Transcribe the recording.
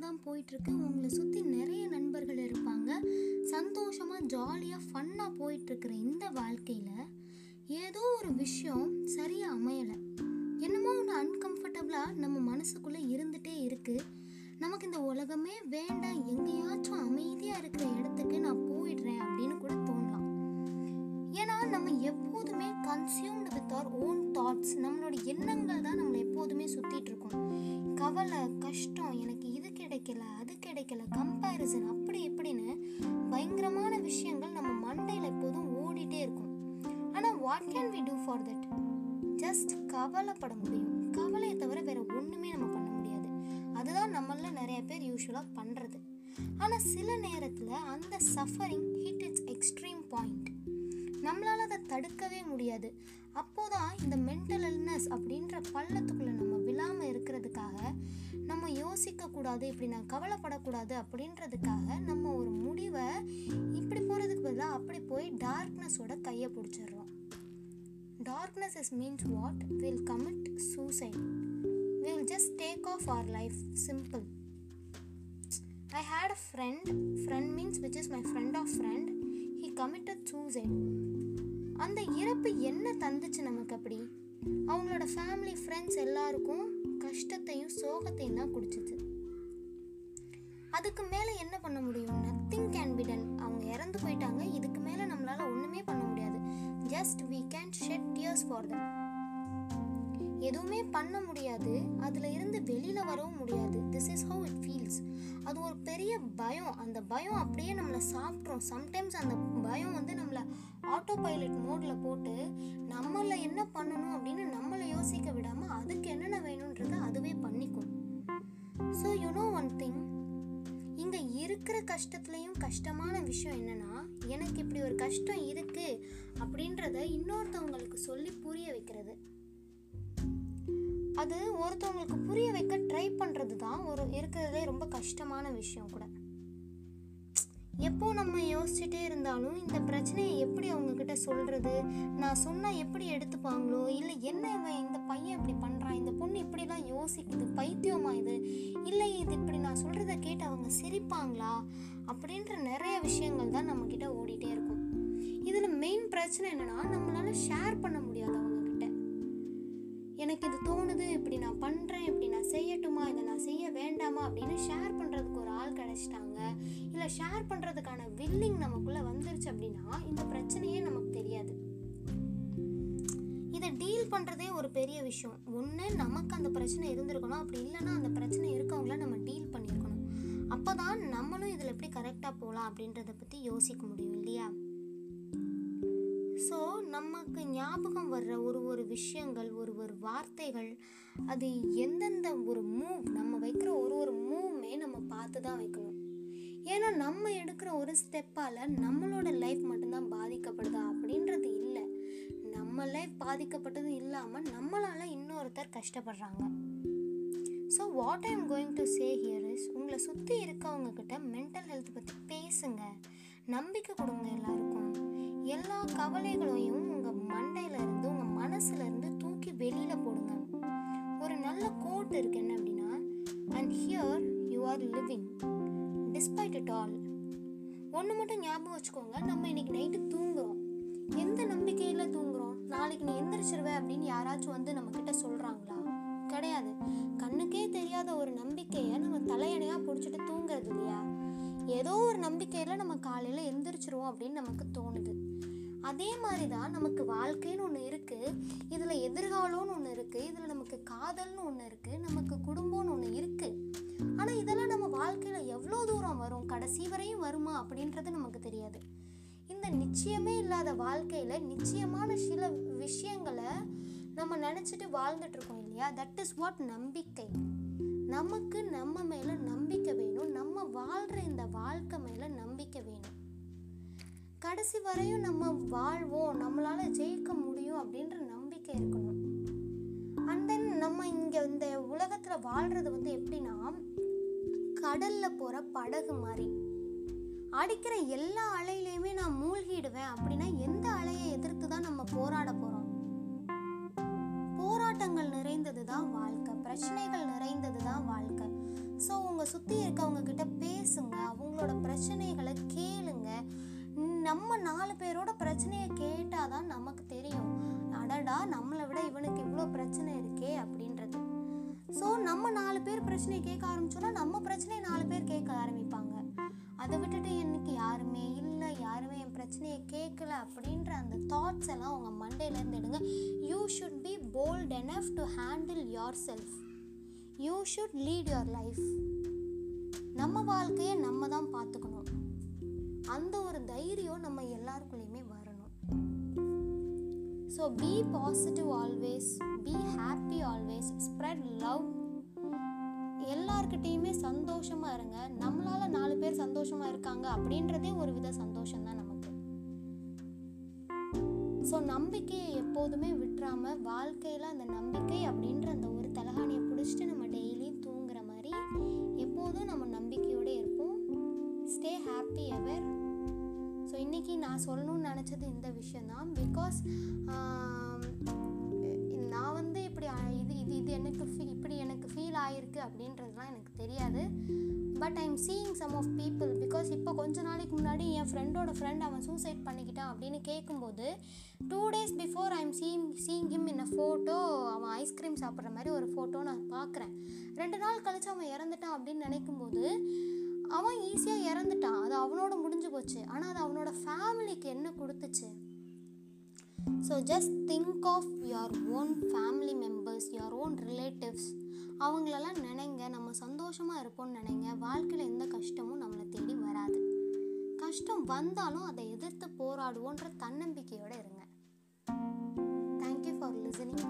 போயிட்டுருக்கு. உங்களை சுற்றி நிறைய நண்பர்கள் இருப்பாங்க. சந்தோஷமாக ஜாலியாக ஃபன்னாக போயிட்டுருக்கிற இந்த வாழ்க்கையில் ஏதோ ஒரு விஷயம் சரியாக அமையலை. என்னமோ ஒன்று அன்கம்ஃபர்டபுளாக நம்ம மனசுக்குள்ளே இருந்துகிட்டே இருக்குது நமக்கு இந்த உலகமே வேண்டாம். எங்கேயாச்சும் அமைதியாக இருக்கிற இடத்துக்கு நான் போயிடுறேன் அப்படின்னு கூட தோணலாம். ஏன்னா நம்ம எப்போதுமே consumed with our own thoughts நம்மளோட எண்ணங்கள் தான் நம்மளை எப்போதுமே சுற்றிட்டு இருக்கோம். கவலை கஷ்டம் எனக்கு கிடைக்கல அது கிடைக்கல கம்பேரிசன் அப்படி இப்படின்னு பயங்கரமான விஷயங்கள் நம்ம மண்டையில் எப்போதும் ஓடிட்டே இருக்கும். ஆனால் what can we do for that just கவலைப்பட முடியும். கவலையை தவிர வேற ஒன்றுமே நம்ம பண்ண முடியாது. அதுதான் நம்மள நிறைய பேர் யூஸ்வலாக பண்ணுறது ஆனால் சில நேரத்தில் அந்த suffering hit its extreme point நம்மளால் அதை தடுக்கவே முடியாது. அப்போதான் இந்த மென்டல் இல்னஸ் அப்படின்ற பள்ளத்துக்குள்ளே நம்ம விழாமல் இருக்கிறதுக்காக நம்ம யோசிக்கக்கூடாது இப்படி நான் கவலைப்படக்கூடாது அப்படின்றதுக்காக நம்ம ஒரு முடிவை இப்படி போகிறதுக்கு பதிலாக அப்படி போய் டார்க்னஸோட கையை பிடிச்சிடுறோம். Darkness is means what will commit suicide will just take off our life simple I had a friend friend means which is my friend of friend he committed suicide அந்த இறப்பு என்ன தந்துச்சு நமக்கு அப்படி? அவங்களோட ஃபேமிலி ஃப்ரெண்ட்ஸ் எல்லாருக்கும் கஷ்டத்தையும் சோகத்தையும் தான் குடிச்சிச்சு அதுக்கு மேலே என்ன பண்ண முடியும்? நத்திங் கேன் பி டன் அவங்க இறந்து போயிட்டாங்க. இதுக்கு மேலே நம்மளால ஒன்றுமே பண்ண முடியாது. Just we can shed tears for them. எதுவுமே பண்ண முடியாது. அதில் இருந்து வெளியில் வரவும் முடியாது. This is how it feels அது ஒரு பெரிய பயம். அந்த பயம் அப்படியே நம்மளை சாப்பிட்றோம் சம்டைம்ஸ் அந்த பயம் வந்து நம்மளை ஆட்டோ பைலட் மோடில் போட்டு நம்மளை என்ன பண்ணணும் அப்படின்னு நம்மளை யோசிக்க விடாமல் அதுக்கு என்னென்ன வேணுன்றதை அதுவே பண்ணிக்கும். So you know one thing இங்கே இருக்கிற கஷ்டத்துலேயும் கஷ்டமான விஷயம் என்னன்னா எனக்கு இப்படி ஒரு கஷ்டம் இருக்கு அப்படின்றத இன்னொருத்தவங்களுக்கு சொல்லி புரிய வைக்கிறது. அது ஒருத்தவங்களுக்கு புரிய வைக்க ட்ரை பண்ணுறது தான் ஒரு இருக்கிறதே ரொம்ப கஷ்டமான விஷயம் கூட. எப்போ நம்ம யோசிச்சுட்டே இருந்தாலும் இந்த பிரச்சனையை எப்படி அவங்கக்கிட்ட சொல்கிறது நான் சொன்னால் எப்படி எடுத்துப்பாங்களோ? இல்லை என்ன இவன் இந்த பையன் இப்படி பண்ணுறான் இந்த பொண்ணு இப்படிலாம் யோசிக்குது பைத்தியமா இது? இல்லை இது இப்படி நான் சொல்கிறத கேட்டு அவங்க சிரிப்பாங்களா? அப்படின்ற நிறைய விஷயங்கள் தான் நம்மக்கிட்ட ஓடிட்டே இருக்கும். இதில் மெயின் பிரச்சனை என்னென்னா நம்மளால் ஷேர் பண்ண முடியாது அவங்க நான் பண்ணுறேன் இப்படி நான் செய்யட்டுமா? இதை நான் செய்ய வேண்டாமா? அப்படின்னு ஷேர் பண்ணுறதுக்கு ஒரு ஆள் கிடச்சிட்டாங்க. இல்லை ஷேர் பண்ணுறதுக்கான வில்லிங் நமக்குள்ளே வந்துருச்சு அப்படின்னா இந்த பிரச்சனையே நமக்கு தெரியாது. இதை டீல் பண்ணுறதே ஒரு பெரிய விஷயம். ஒன்று நமக்கு அந்த பிரச்சனை இருந்திருக்கணும். அப்படி இல்லைன்னா அந்த பிரச்சனை இருக்கவங்கள நம்ம டீல் பண்ணியிருக்கணும். அப்போ தான் நம்மளும் இதில் எப்படி கரெக்டாக போகலாம் அப்படின்றத பற்றி யோசிக்க முடியும் இல்லையா? ஸோ நமக்கு ஞாபகம் வர்ற ஒரு ஒரு விஷயங்கள் ஒரு ஒரு வார்த்தைகள் அது எந்தெந்த ஒரு மூவ் நம்ம வைக்கிற ஒரு ஒரு மூவுமே நம்ம பார்த்து தான் வைக்கணும். ஏன்னா நம்ம எடுக்கிற ஒரு ஸ்டெப்பால் நம்மளோட லைஃப் மட்டும்தான் பாதிக்கப்படுதா அப்படின்றது இல்லை. நம்ம லைஃப் பாதிக்கப்பட்டது இல்லாமல் நம்மளால் இன்னொருத்தர் கஷ்டப்படுறாங்க. So what I'm going to say here is உங்களை சுற்றி இருக்கவங்க கிட்ட மென்டல் ஹெல்த் பற்றி பேசுங்க. நம்பிக்கை கொடுங்க எல்லாருக்கும். எல்லா கவலைகளையும் உங்கள் மண்டையில இருந்து உங்கள் மனசுல இருந்து தூக்கி வெளியில் போடுங்க. ஒரு நல்ல கோட் இருக்கு என்ன அப்படின்னா and here you are living despite it all ஒன்று மட்டும் ஞாபகம் வச்சுக்கோங்க நம்ம இன்னைக்கு நைட்டு தூங்குறோம். எந்த நம்பிக்கையில் தூங்குறோம்? நாளைக்கு நீ எந்திரிச்சிருவே அப்படின்னு யாராச்சும் வந்து நம்ம கிட்ட சொல்கிறாங்களா கிடையாது. கண்ணுக்கே தெரியாத ஒரு நம்பிக்கையை நம்ம தலையணையாக பிடிச்சிட்டு தூங்குறது இல்லையா? ஏதோ ஒரு நம்பிக்கையில் நம்ம காலையில் எந்திரிச்சிருவோம் அப்படின்னு நமக்கு தோணுது. அதே மாதிரி தான் நமக்கு வாழ்க்கைன்னு ஒன்று இருக்குது இதில் எதிர்காலம்னு ஒன்று இருக்குது இதில் நமக்கு காதல்னு ஒன்று இருக்குது நமக்கு குடும்பம்னு ஒன்று இருக்குது ஆனால் இதெல்லாம் நம்ம வாழ்க்கையில் எவ்வளோ தூரம் வரும் கடைசி வரையும் வருமா அப்படின்றது நமக்கு தெரியாது. இந்த நிச்சயமே இல்லாத வாழ்க்கையில் நிச்சயமான சில விஷயங்களை நம்ம நினச்சிட்டு வாழ்ந்துட்டுருக்கோம் இல்லையா? தட் இஸ் வாட் நம்பிக்கை. நமக்கு நம்ம மேலே நம்பிக்கை கடைசி வரையும் நம்ம வாழ்வோம் நம்மளால ஜெயிக்க முடியும் அப்படின்ற நம்பிக்கை இருக்கணும். அண்ட் தென் நம்ம இங்கே இந்த உலகத்தில் வாழ்கிறது வந்து எப்படின்னா கடலில் போகிற படகு மாதிரி. அடிக்கிற எல்லா அலையிலையுமே நான் மூழ்கிடுவேன் அப்படின்னா எந்த அலையை எதிர்த்து தான் நம்ம போராட போகிறோம் போராட்டங்கள் நிறைந்தது தான் வாழ்க்கை பிரச்சனைகள் நிறைந்தது தான் வாழ்க்கை. ஸோ உங்கள் சுற்றி இருக்கவங்க கிட்ட பேசுங்க அவங்களோட பிரச்சனைகளை கேளுங்க. நம்ம நாலு பேரோட பிரச்சனையை கேட்டால் தான் நமக்கு தெரியும். அடடா நம்மளை விட இவனுக்கு இவ்வளோ பிரச்சனை இருக்கே அப்படின்றது. ஸோ நம்ம நாலு பேர் பிரச்சனையை கேட்க ஆரம்பிச்சோன்னா நம்ம பிரச்சனையை நாலு பேர் கேட்க ஆரம்பிப்பாங்க. அதை விட்டுட்டு எனக்கு யாருமே இல்லை யாருமே என் பிரச்சனையை கேட்கல அப்படின்ற அந்த தாட்ஸ் எல்லாம் உங்கள் மண்டையிலேருந்து எடுங்க. You should be bold enough to handle yourself you should lead your life நம்ம வாழ்க்கையை நம்ம தான் பார்த்துக்கணும். அந்த ஒரு தைரியம் நம்ம எல்லாருக்குள்ளேயுமே வரணும். So be positive always be happy always spread love எல்லார்கிட்டேயுமே சந்தோஷமாக இருங்க. நம்மளால் நாலு பேர் சந்தோஷமாக இருக்காங்க அப்படின்றதே ஒரு வித சந்தோஷம் தான் நமக்கு. ஸோ நம்பிக்கையை எப்போதுமே விட்டுறாம வாழ்க்கையில் அந்த நம்பிக்கை அப்படின்ற அந்த ஒரு தலகாணியை பிடிச்சிட்டு நம்ம டெய்லியும் தூங்குற மாதிரி எப்போதும் நம்ம நம்பிக்கையோட ஹாப்பி எவர் ஸோ இன்றைக்கி நான் சொல்லணும்னு நினச்சது இந்த விஷயந்தான் பிகாஸ் um, நான் வந்து இப்படி இது இது இது எனக்கு ஃபீ இப்படி எனக்கு ஃபீல் ஆயிருக்கு அப்படின்றதுலாம் எனக்கு தெரியாது. But I am seeing some of people because இப்போ கொஞ்ச நாளைக்கு முன்னாடி என் ஃப்ரெண்டோட ஃப்ரெண்ட் அவன் சூசைட் பண்ணிக்கிட்டான் அப்படின்னு கேட்கும்போது two days before I am seeing seeing him in a photo அவன் ஐஸ்கிரீம் சாப்பிட்ற மாதிரி ஒரு ஃபோட்டோ நான் பார்க்குறேன் ரெண்டு நாள் கழிச்சு அவன் இறந்துட்டான் அப்படின்னு நினைக்கும்போது அவன் ஈஸியாக இறந்துட்டான். அது அவனோட முடிஞ்சு போச்சு. ஆனால் அது அவனோட ஃபேமிலிக்கு என்ன கொடுத்துச்சு? So just think of your own family members your own relatives அவங்களெல்லாம் நினைங்க. நம்ம சந்தோஷமாக இருப்போம்னு நினைங்க. வாழ்க்கையில் எந்த கஷ்டமும் நம்மளை தேடி வராது. கஷ்டம் வந்தாலும் அதை எதிர்த்து போராடுவோன்ற தன்னம்பிக்கையோடு இருங்க. Thank you for listening